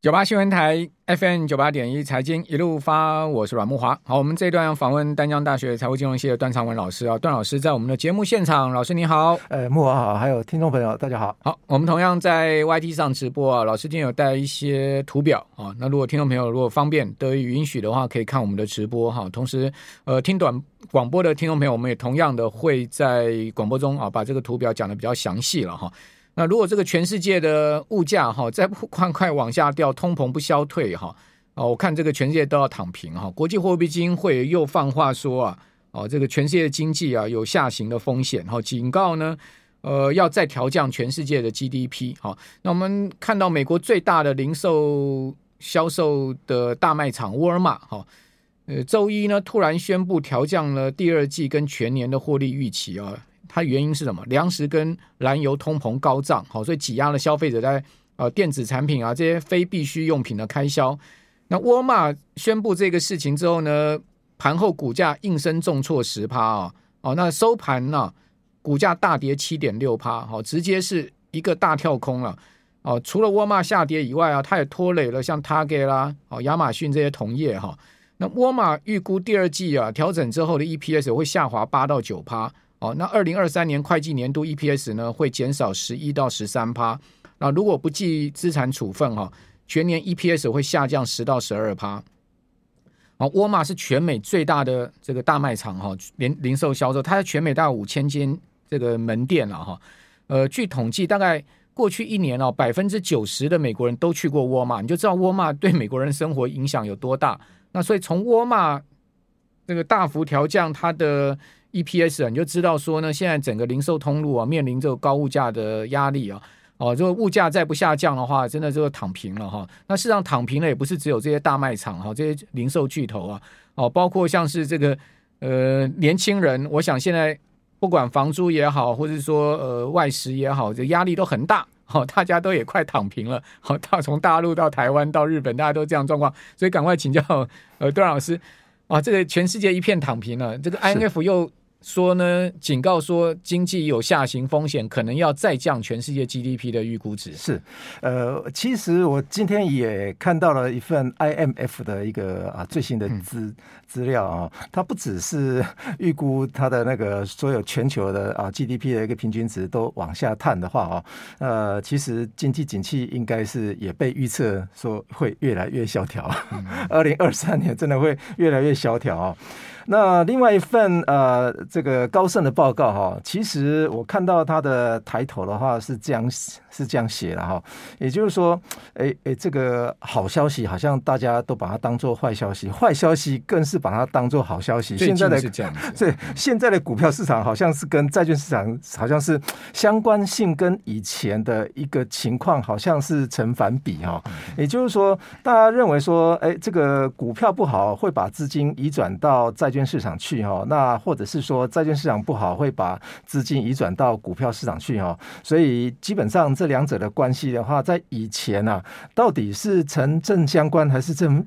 九八新闻台 FM 九八点一财经一路发，我是阮慕华。好，我们这一段要访问丹江大学财务金融系的段长文老师啊，段老师在我们的节目现场，老师你好，呃，慕华好，还有听众朋友大家好。好，我们同样在 YT 上直播啊，老师今天有带一些图表啊，那如果听众朋友如果方便得以允许的话，可以看我们的直播哈。同时，呃，听短广播的听众朋友，我们也同样的会在广播中啊，把这个图表讲得比较详细了哈。那如果这个全世界的物价哈再不快快往下掉，通膨不消退哈，哦，我看这个全世界都要躺平哈。国际货币基金会又放话说啊，哦，这个全世界的经济啊有下行的风险哈，警告呢，呃，要再调降全世界的 GDP 哈。那我们看到美国最大的零售销售的大卖场沃尔玛哈，呃，周一呢突然宣布调降了第二季跟全年的获利预期啊。它原因是什么？粮食跟燃油通膨高涨，好，所以挤压了消费者在呃电子产品啊这些非必需用品的开销。那沃尔玛宣布这个事情之后呢，盘后股价应声重挫十趴啊，哦，那收盘呢，股价大跌七点六趴，好，直接是一个大跳空了。哦，除了沃尔玛下跌以外啊，它也拖累了像 Target 啦、哦亚马逊这些同业哈。那沃尔玛预估第二季啊调整之后的 EPS 会下滑八到九趴。哦，那二零二三年会计年度 EPS 呢会减少十一到十三趴，那如果不计资产处分哈，全年 EPS 会下降十到十二趴。哦，沃尔玛是全美最大的这个大卖场哈，零零售销售，它在全美大概五千间这个门店了哈。呃，据统计，大概过去一年哦，百分之九十的美国人都去过沃尔玛，你就知道沃尔玛对美国人生活影响有多大。那所以从沃尔玛这个大幅调降它的。EPS 啊，你就知道说呢，现在整个零售通路啊，面临这个高物价的压力啊，哦，这个物价再不下降的话，真的就躺平了哈。那事实上躺平了，也不是只有这些大卖场哈，这些零售巨头啊，哦，包括像是这个呃年轻人，我想现在不管房租也好，或者说呃外食也好，这压力都很大，好，大家都也快躺平了，好，到从大陆到台湾到日本，大家都这样状况，所以赶快请教呃段老师啊，这个全世界一片躺平了，这个 IMF 又。说呢，警告说经济有下行风险，可能要再降全世界 GDP 的预估值。是，呃，其实我今天也看到了一份 IMF 的一个啊最新的资资料啊，它不只是预估它的那个所有全球的啊 GDP 的一个平均值都往下探的话啊，呃，其实经济景气应该是也被预测说会越来越萧条，二零二三年真的会越来越萧条啊。那另外一份呃，这个高盛的报告哈，其实我看到它的抬头的话是这样是这样写的哈，也就是说，哎哎，这个好消息好像大家都把它当做坏消息，坏消息更是把它当做好消息。现在的是这样子，对，现在的股票市场好像是跟债券市场好像是相关性跟以前的一个情况好像是成反比哈，也就是说，大家认为说，哎，这个股票不好会把资金移转到债券。市场去哈，那或者是说债券市场不好，会把资金移转到股票市场去哈，所以基本上这两者的关系的话，在以前啊，到底是成正相关还是正？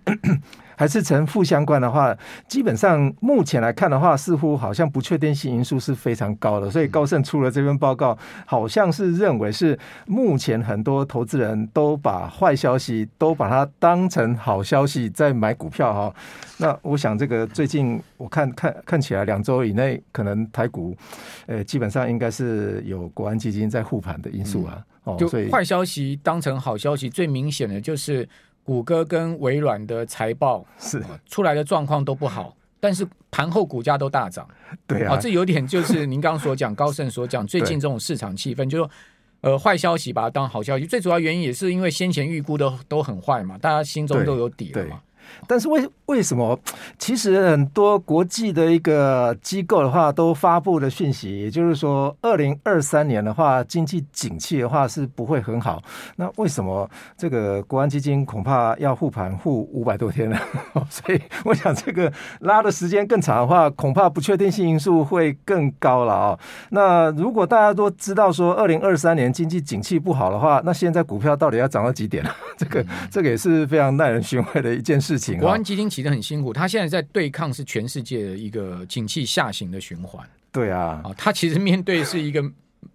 还是呈负相关的话，基本上目前来看的话，似乎好像不确定性因素是非常高的。所以高盛出了这份报告，好像是认为是目前很多投资人都把坏消息都把它当成好消息在买股票哈。那我想这个最近我看看 看起来两周以内，可能台股呃基本上应该是有国安基金在护盘的因素啊。哦，就坏消息当成好消息，最明显的就是。谷歌跟微软的财报是出来的状况都不好，但是盘后股价都大涨。对啊，这有点就是 您刚刚所讲，高盛所讲，最近这种市场气氛，就是说呃坏消息把它当好消息，最主要原因也是因为先前预估的都很坏嘛，大家心中都有底了嘛。但是为为什么？其实很多国际的一个机构的话，都发布了讯息，也就是说，二零二三年的话，经济景气的话是不会很好。那为什么这个国安基金恐怕要护盘护五百多天了？所以我想，这个拉的时间更长的话，恐怕不确定性因素会更高了啊。那如果大家都知道说，二零二三年经济景气不好的话，那现在股票到底要涨到几点？这个这个也是非常耐人寻味的一件事情。国安基金其实很辛苦，他现在在对抗是全世界的一个景气下行的循环。对啊，他其实面对是一个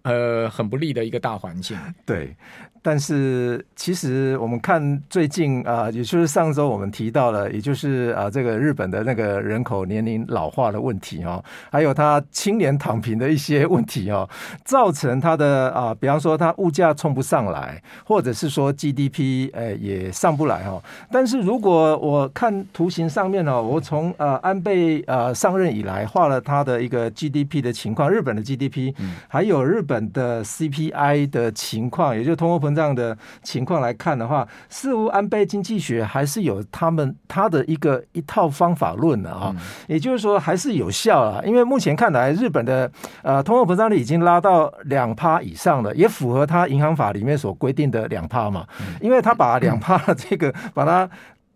呃很不利的一个大环境。对，但是其实我们看最近啊，也就是上周我们提到了，也就是啊这个日本的那个人口年龄老化的问题哦，还有他青年躺平的一些问题哦，造成他的啊，比方说他物价冲不上来，或者是说 GDP 呃也上不来哦。但是如果我看图形上面哦，我从呃安倍呃上任以来画了他的一个 GDP 的情况，日本的 GDP，还有日本的 CPI 的情况，也就是通货膨胀。的情况来看的话，似乎安倍经济学还是有他们他的一个一套方法论的啊，也就是说还是有效了。因为目前看来，日本的呃通货膨胀率已经拉到两趴以上了，也符合他银行法里面所规定的两趴嘛。因为他把两趴的这个把它。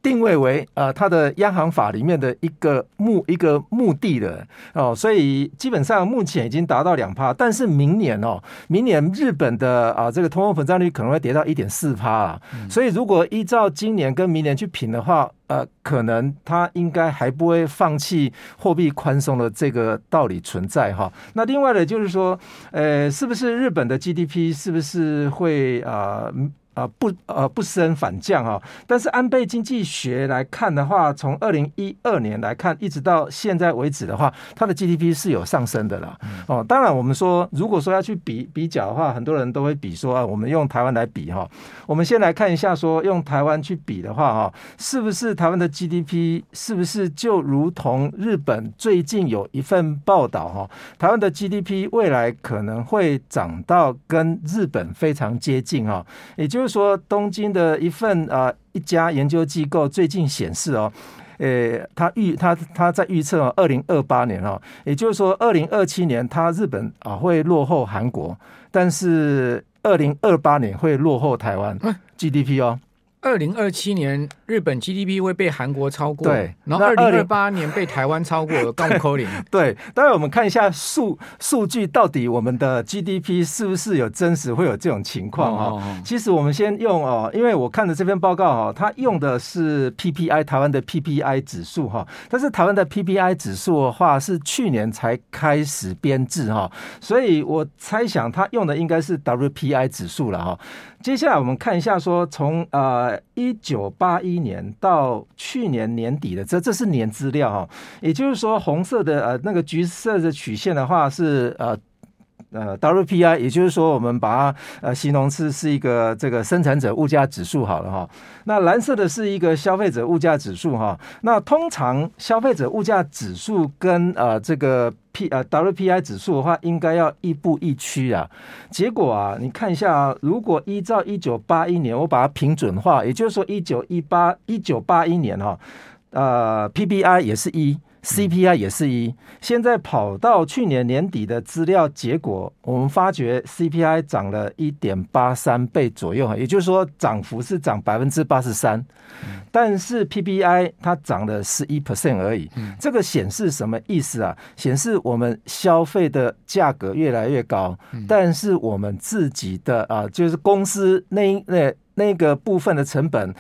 定位为呃，它的央行法里面的一个目一个目的的哦，所以基本上目前已经达到两趴，但是明年哦，明年日本的啊这个通货膨胀率可能会跌到一点四趴啊，所以如果依照今年跟明年去评的话，呃，可能它应该还不会放弃货币宽松的这个道理存在哈。那另外的就是说，呃，是不是日本的 GDP 是不是会啊？呃啊不呃不升反降哈，但是安倍经济学来看的话，从二零一二年来看，一直到现在为止的话，它的 GDP 是有上升的啦。哦，当然我们说，如果说要去比比较的话，很多人都会比说啊，我们用台湾来比哈。我们先来看一下，说用台湾去比的话哈，是不是台湾的 GDP 是不是就如同日本最近有一份报道哈，台湾的 GDP 未来可能会涨到跟日本非常接近哈，也就。就是说，东京的一份啊一家研究机构最近显示哦，诶，他预他他在预测哦，二零二八年哦，也就是说，二零二七年他日本啊会落后韩国，但是二零二八年会落后台湾 GDP 哦。二零二七年日本 GDP 会被韩国超过，对，然后二零二八年被台湾超过，高科林。对，待会我们看一下数数据，到底我们的 GDP 是不是有真实会有这种情况哈、哦？其实我们先用哦，因为我看的这篇报告哈，它用的是 PPI 台湾的 PPI 指数哈，但是台湾的 PPI 指数的话是去年才开始编制哈，所以我猜想它用的应该是 WPI 指数了哈。接下来我们看一下，说从呃一九八一年到去年年底的这这是年资料哈，也就是说红色的呃那个橘色的曲线的话是呃呃 WPI，也就是说我们把它呃形容词是一个这个生产者物价指数好了哈，那蓝色的是一个消费者物价指数哈，那通常消费者物价指数跟呃这个。P 呃 WPI 指数的话，应该要亦步亦趋啊。结果啊，你看一下啊，如果依照一九八一年，我把它平准化，也就是说一九一八一九八一年哈，呃 PPI 也是一。CPI 也是一，现在跑到去年年底的资料结果，我们发觉 CPI 涨了一点八三倍左右，也就是说涨幅是涨百分之八十三，但是 PPI 它涨了十一 percent 而已。这个显示什么意思啊？显示我们消费的价格越来越高，但是我们自己的啊，就是公司那那那个部分的成本。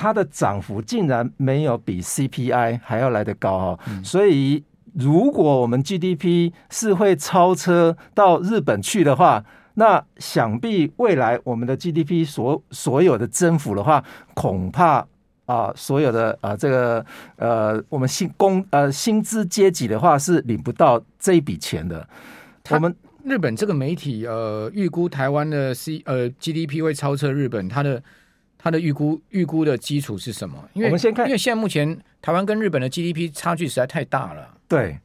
它的涨幅竟然没有比 CPI 还要来得高哦，所以如果我们 GDP 是会超车到日本去的话，那想必未来我们的 GDP 所所有的增幅的话，恐怕啊，所有的啊这个呃，我们薪工呃薪资阶级的话是领不到这一笔钱的。我们日本这个媒体呃预估台湾的 C 呃 GDP 会超车日本，它的。它的预估预估的基础是什么？因为我们先看，因为现在目前台湾跟日本的 GDP 差距实在太大了。对，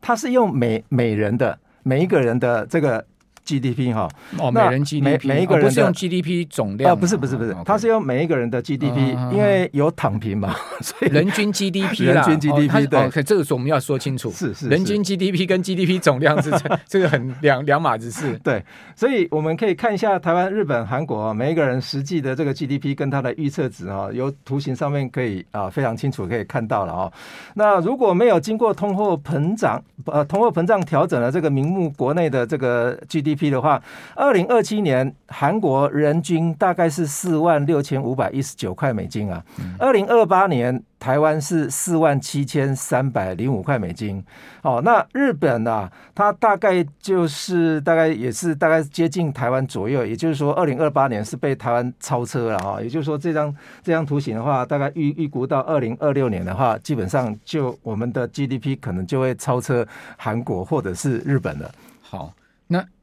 它是用每每人的每一个人的这个。GDP 哈。哦，每人 GDP 每每一个人、哦、不是用 GDP 总量啊，不是不是不是，它是用每一个人的 GDP，、哦、因为有躺平嘛，所以人均 GDP 啦，人均 GDP、哦、对、哦，这个是我们要说清楚，是是，是，人均 GDP 跟 GDP 总量是这 个很两两码子事，对，所以我们可以看一下台湾、日本、韩国每一个人实际的这个 GDP 跟它的预测值啊，由图形上面可以啊非常清楚可以看到了啊。那如果没有经过通货膨胀呃通货膨胀调整了这个名目国内的这个 GDP 的话。二零二七年，韩国人均大概是四万六千五百一十九块美金啊。二零二八年年台湾是四万七千三百零五块美金，哦，那日本呢、啊，它大概就是大概也是大概接近台湾左右，也就是说，二零二八年是被台湾超车了哈，也就是说，这张这张图形的话，大概预预估到二零二六年的话，基本上就我们的 GDP 可能就会超车韩国或者是日本了。好，那。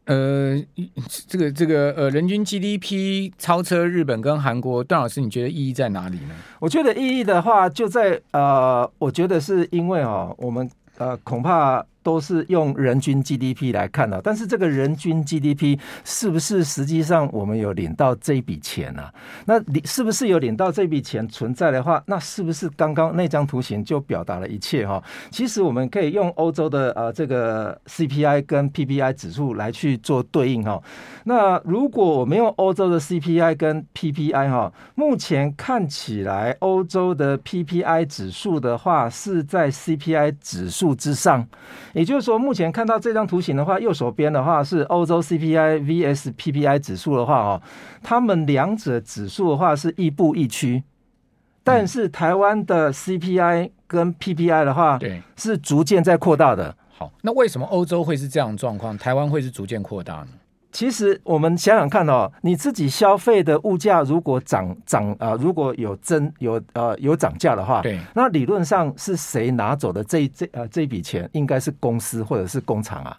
呃，这个这个呃，人均 GDP 超车日本跟韩国，段老师，你觉得意义在哪里呢？我觉得意义的话，就在呃，我觉得是因为哦，我们呃，恐怕。都是用人均 GDP 来看的，但是这个人均 GDP 是不是实际上我们有领到这笔钱呢？那你是不是有领到这笔钱存在的话，那是不是刚刚那张图形就表达了一切哈？其实我们可以用欧洲的呃这个 CPI 跟 PPI 指数来去做对应哈。那如果我们用欧洲的 CPI 跟 PPI 哈，目前看起来欧洲的 PPI 指数的话是在 CPI 指数之上。也就是说，目前看到这张图形的话，右手边的话是欧洲 CPI vs PPI 指数的话哦，他们两者指数的话是亦步亦趋，但是台湾的 CPI 跟 PPI 的话，对，是逐渐在扩大的。好，那为什么欧洲会是这样状况，台湾会是逐渐扩大呢？其实我们想想看哦，你自己消费的物价如果涨涨啊、呃，如果有增有呃有涨价的话，对，那理论上是谁拿走的这这呃这笔钱，应该是公司或者是工厂啊。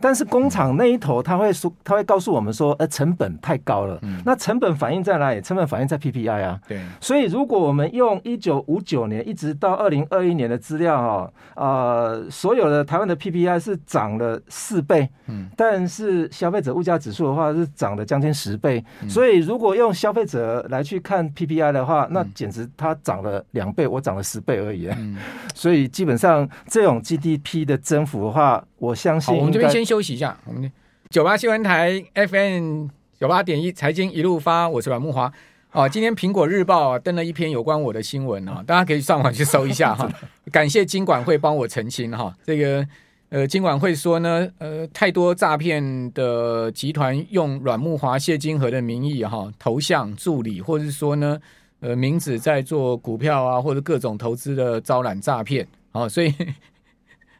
但是工厂那一头他会说，他会告诉我们说，呃，成本太高了。嗯。那成本反映在哪里？成本反映在 PPI 啊。对。所以如果我们用一九五九年一直到二零二一年的资料哈，呃，所有的台湾的 PPI 是涨了四倍。嗯。但是消费者物价指数的话是涨了将近十倍。所以如果用消费者来去看 PPI 的话，那简直它涨了两倍，我涨了十倍而已。嗯。所以基本上这种 GDP 的增幅的话，我相信我们这边先休息一下，我们九八新闻台 FM 九八点一财经一路发，我是阮木华啊。今天苹果日报登了一篇有关我的新闻啊，大家可以上网去搜一下哈。感谢金管会帮我澄清哈，这个呃金管会说呢，呃太多诈骗的集团用阮木华、谢金河的名义哈，头像助理或者是说呢呃名字在做股票啊或者各种投资的招揽诈骗啊，所以。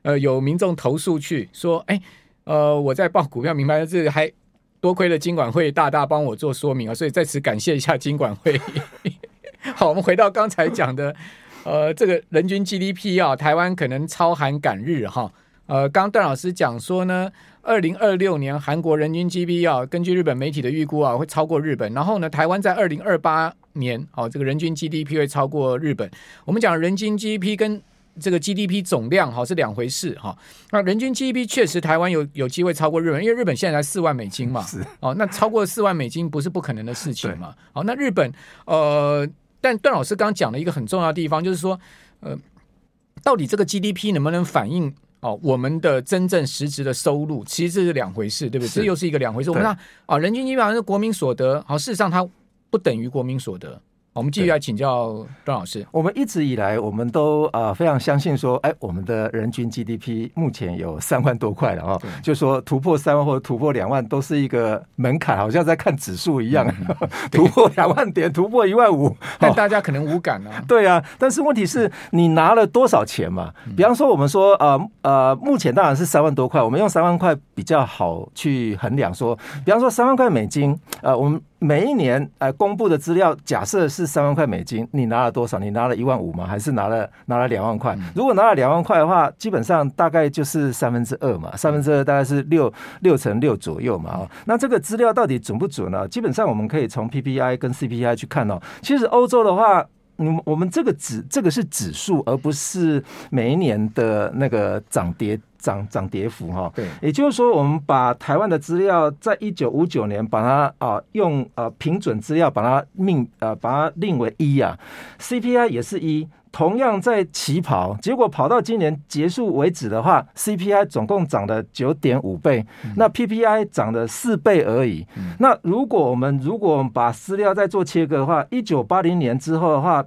呃，有民众投诉去说，哎，呃，我在报股票明白，这还多亏了金管会大大帮我做说明啊，所以在此感谢一下金管会。好，我们回到刚才讲的，呃，这个人均 GDP 啊，台湾可能超韩赶日哈。呃，刚段老师讲说呢，二零二六年韩国人均 GDP 啊，根据日本媒体的预估啊，会超过日本。然后呢，台湾在二零二八年，哦，这个人均 GDP 会超过日本。我们讲人均 GDP 跟这个 GDP 总量哈是两回事哈，那人均 GDP 确实台湾有有机会超过日本，因为日本现在才四万美金嘛，哦，那超过四万美金不是不可能的事情嘛，好，那日本呃，但段老师刚刚讲了一个很重要的地方，就是说呃，到底这个 GDP 能不能反映哦我们的真正实质的收入，其实这是两回事，对不对？这又是一个两回事。我们看啊，人均 GDP 好像是国民所得，好，事实上它不等于国民所得。我们继续来请教段老师。我们一直以来，我们都啊非常相信说，哎，我们的人均 GDP 目前有三万多块了哦，就说突破三万或者突破两万都是一个门槛，好像在看指数一样，嗯、突破两万点，突破一万五，但大家可能无感啊。对啊，但是问题是你拿了多少钱嘛？比方说，我们说呃呃，目前当然是三万多块，我们用三万块比较好去衡量说，比方说三万块美金，呃，我们。每一年呃公布的资料，假设是三万块美金，你拿了多少？你拿了一万五吗？还是拿了拿了两万块？如果拿了两万块的话，基本上大概就是三分之二嘛，三分之二大概是六六乘六左右嘛。哦，那这个资料到底准不准呢？基本上我们可以从 PPI 跟 CPI 去看哦。其实欧洲的话，嗯，我们这个指这个是指数，而不是每一年的那个涨跌。涨涨跌幅哈，对，也就是说，我们把台湾的资料在一九五九年把它啊用呃平准资料把它命呃把它定为一啊，CPI 也是一，同样在起跑，结果跑到今年结束为止的话，CPI 总共涨了九点五倍，那 PPI 涨了四倍而已。那如果我们如果我们把资料再做切割的话，一九八零年之后的话。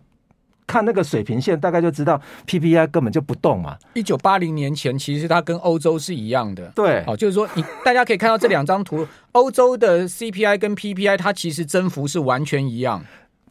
看那个水平线，大概就知道 PPI 根本就不动嘛。一九八零年前，其实它跟欧洲是一样的。对，哦，就是说，你大家可以看到这两张图，欧洲的 CPI 跟 PPI，它其实增幅是完全一样。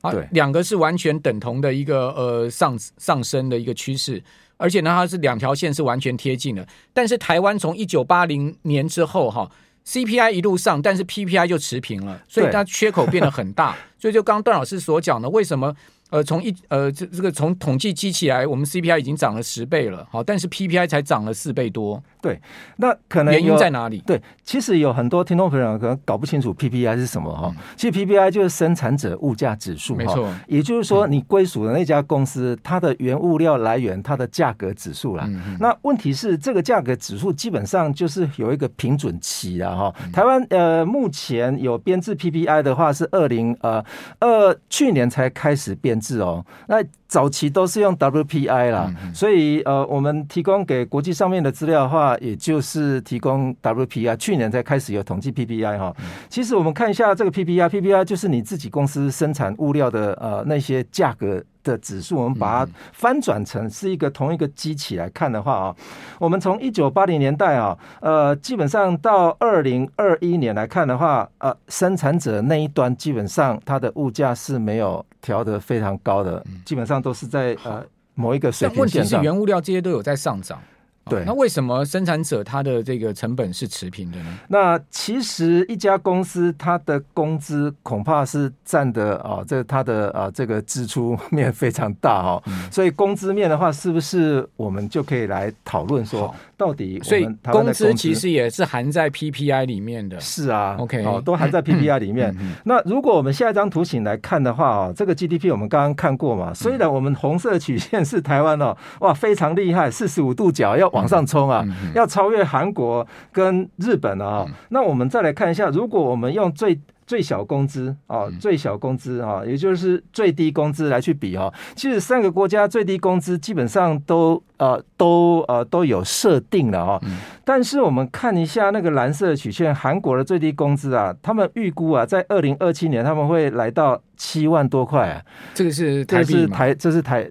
啊，两个是完全等同的一个呃上上升的一个趋势，而且呢，它是两条线是完全贴近的。但是台湾从一九八零年之后哈，CPI 一路上，但是 PPI 就持平了，所以它缺口变得很大。所以就刚刚段老师所讲的，为什么？呃，从一呃这这个从统计机起来，我们 CPI 已经涨了十倍了，好，但是 PPI 才涨了四倍多。对，那可能原因在哪里？对，其实有很多听众朋友可能搞不清楚 PPI 是什么哈。其实 PPI 就是生产者物价指数，没错。也就是说，你归属的那家公司，它的原物料来源，它的价格指数啦。那问题是，这个价格指数基本上就是有一个平准期啊哈。台湾呃，目前有编制 PPI 的话是二零呃二去年才开始编制哦。那早期都是用 WPI 啦，所以呃，我们提供给国际上面的资料的话，也就是提供 WPI。去年才开始有统计 PPI 哈。其实我们看一下这个 PPI，PPI 就是你自己公司生产物料的呃那些价格的指数，我们把它翻转成是一个同一个机器来看的话啊，我们从一九八零年代啊，呃，基本上到二零二一年来看的话，呃，生产者那一端基本上它的物价是没有调得非常高的，基本上都是在呃某一个水平线上。问题是原物料这些都有在上涨。对，那为什么生产者他的这个成本是持平的呢？那其实一家公司它的工资恐怕是占的啊，这它的啊这个支出面非常大哈，所以工资面的话，是不是我们就可以来讨论说，到底所以工资其实也是含在 PPI 里面的。是啊，OK，哦，都含在 PPI 里面。那如果我们下一张图形来看的话啊，这个 GDP 我们刚刚看过嘛，虽然我们红色曲线是台湾哦，哇，非常厉害，四十五度角要。往上冲啊！要超越韩国跟日本啊！那我们再来看一下，如果我们用最最小工资啊，最小工资啊，也就是最低工资来去比哦，其实三个国家最低工资基本上都呃都呃都有设定了啊。但是我们看一下那个蓝色的曲线，韩国的最低工资啊，他们预估啊，在二零二七年他们会来到七万多块啊。这个是台币吗？台这是台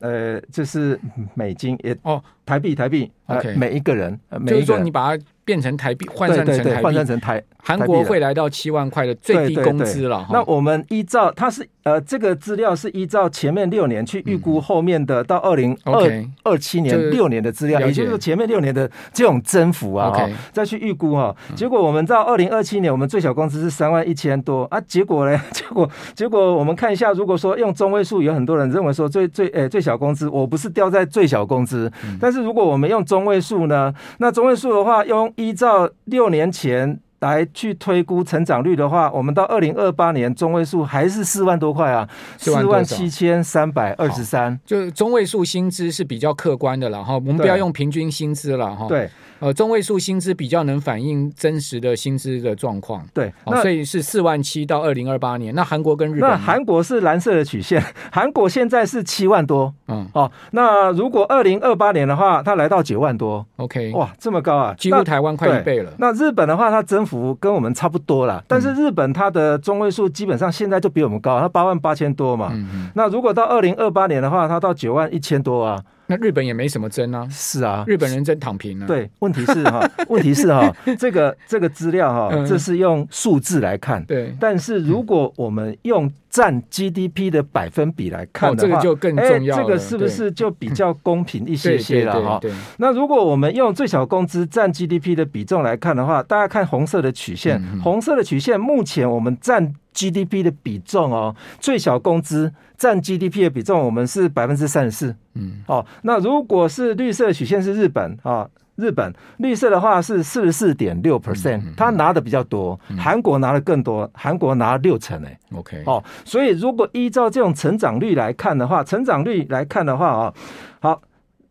呃，这是美金也哦。台币，台币，OK，每一个人，就是说你把它变成台币，换算成台币，换算成台，韩国会来到七万块的最低工资了。那我们依照它是呃，这个资料是依照前面六年去预估后面的到二零二二七年六年的资料，也就是说前面六年的这种增幅啊，再去预估哈。结果我们到二零二七年，我们最小工资是三万一千多啊。结果呢？结果结果我们看一下，如果说用中位数，有很多人认为说最最呃最小工资，我不是掉在最小工资，但是。如果我们用中位数呢？那中位数的话，用依照六年前来去推估成长率的话，我们到二零二八年中位数还是四万多块啊，四万七千三百二十三。就中位数薪资是比较客观的了哈，我们不要用平均薪资了哈。对。呃，中位数薪资比较能反映真实的薪资的状况，对，所以是四万七到二零二八年。那韩国跟日本，那韩国是蓝色的曲线，韩国现在是七万多，嗯，哦，那如果二零二八年的话，它来到九万多，OK，哇，这么高啊，几乎台湾快一倍了。那日本的话，它增幅跟我们差不多啦，但是日本它的中位数基本上现在就比我们高，它八万八千多嘛，那如果到二零二八年的话，它到九万一千多啊。那日本也没什么争啊，是啊，日本人真躺平了。对，问题是哈，问题是哈，这个这个资料哈，这是用数字来看。对，但是如果我们用占 GDP 的百分比来看的话，这个就更重要了。这个是不是就比较公平一些些了哈？那如果我们用最小工资占 GDP 的比重来看的话，大家看红色的曲线，红色的曲线目前我们占 GDP 的比重哦，最小工资占 GDP 的比重，我们是百分之三十四。嗯，哦，那如果是绿色曲线是日本啊，日本绿色的话是四十四点六 percent，他拿的比较多，韩国拿的更多，韩国拿六成哎。OK，哦，所以如果依照这种成长率来看的话，成长率来看的话啊，好，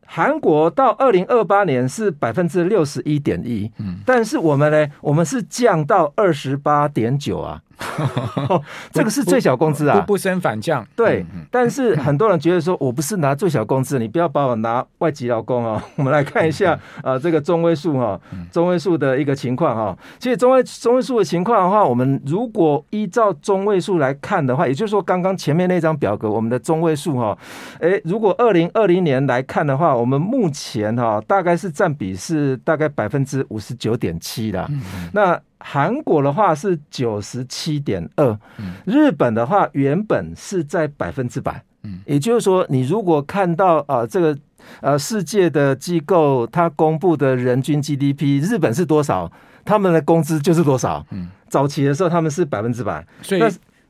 韩国到二零二八年是百分之六十一点一，嗯，但是我们呢，我们是降到二十八点九啊。这个是最小工资啊，不不升反降。对，但是很多人觉得说，我不是拿最小工资，你不要把我拿外籍劳工啊。我们来看一下啊，这个中位数哈，中位数的一个情况哈。其实中位中位数的情况的话，我们如果依照中位数来看的话，也就是说，刚刚前面那张表格，我们的中位数哈，哎，如果二零二零年来看的话，我们目前哈大概是占比是大概百分之五十九点七的。那韩国的话是九十七点二，日本的话原本是在百分之百，嗯，也就是说，你如果看到啊、呃、这个呃世界的机构它公布的人均 GDP，日本是多少，他们的工资就是多少，嗯，早期的时候他们是百分之百，所以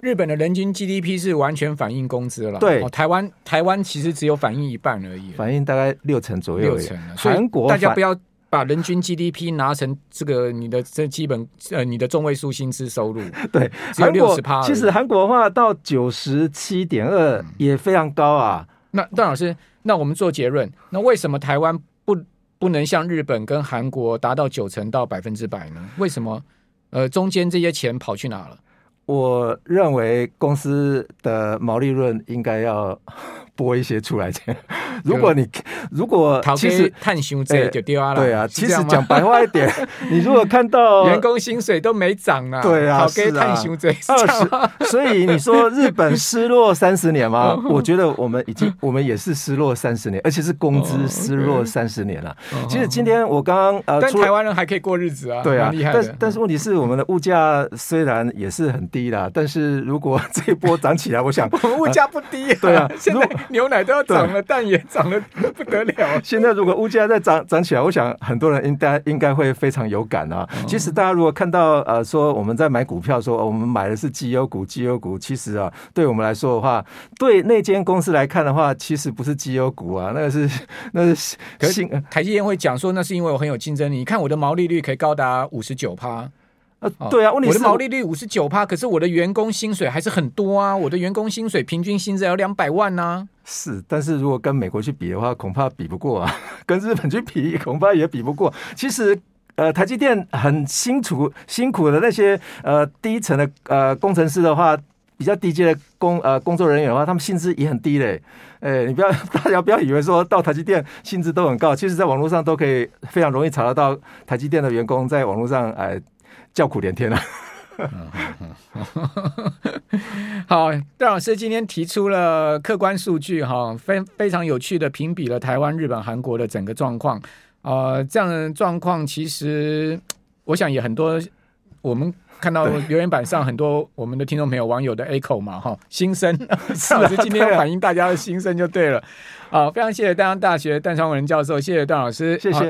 日本的人均 GDP 是完全反映工资了，对，哦、台湾台湾其实只有反映一半而已，反映大概六成左右，六成，韩国大家不要。把人均 GDP 拿成这个你的这基本呃你的中位数薪资收入，对，只有六十趴。其实韩国的话到九十七点二也非常高啊。嗯、那段老师，那我们做结论，那为什么台湾不不能像日本跟韩国达到九成到百分之百呢？为什么？呃，中间这些钱跑去哪了？我认为公司的毛利润应该要拨一些出来钱。如果你如果其实探熊这就掉了，对啊，其实讲白话一点，你如果看到员工薪水都没涨啊，对啊，是啊，探熊这二十，所以你说日本失落 三十年吗？我觉得我们已经我们也是失落三十年，而且是工资失落三十年了。其实今天我刚刚呃，但台湾人还可以过日子啊，对啊，但但是问题是我们的物价虽然也是很低啦，但是如果这一波涨起来，我想我们物价不低，对啊，现在牛奶都要涨了，蛋也。涨得不得了！现在如果物价再涨涨起来，我想很多人应该应该会非常有感啊。其实大家如果看到呃说我们在买股票说，说我们买的是绩优股，绩优股其实啊，对我们来说的话，对那间公司来看的话，其实不是绩优股啊，那个是 那是。可是台积电会讲说，那是因为我很有竞争力。你看我的毛利率可以高达五十九趴。呃，对啊，问题是我的毛利率五十九趴，可是我的员工薪水还是很多啊，我的员工薪水平均薪资要两百万呢、啊。是，但是如果跟美国去比的话，恐怕比不过啊；跟日本去比，恐怕也比不过。其实，呃，台积电很辛苦辛苦的那些呃低层的呃工程师的话，比较低阶的工呃工作人员的话，他们薪资也很低嘞。哎，你不要 大家不要以为说到台积电薪资都很高，其实在网络上都可以非常容易查得到台积电的员工在网络上哎。呃叫苦连天了。好，段老师今天提出了客观数据，哈，非非常有趣的评比了台湾、日本、韩国的整个状况。呃，这样的状况其实，我想也很多。我们看到留言板上很多我们的听众朋友、网友的 echo 嘛，哈，心声。段老师今天反映大家的心声就对了。啊，非常谢谢丹阳大学段昌文教授，谢谢段老师，谢谢。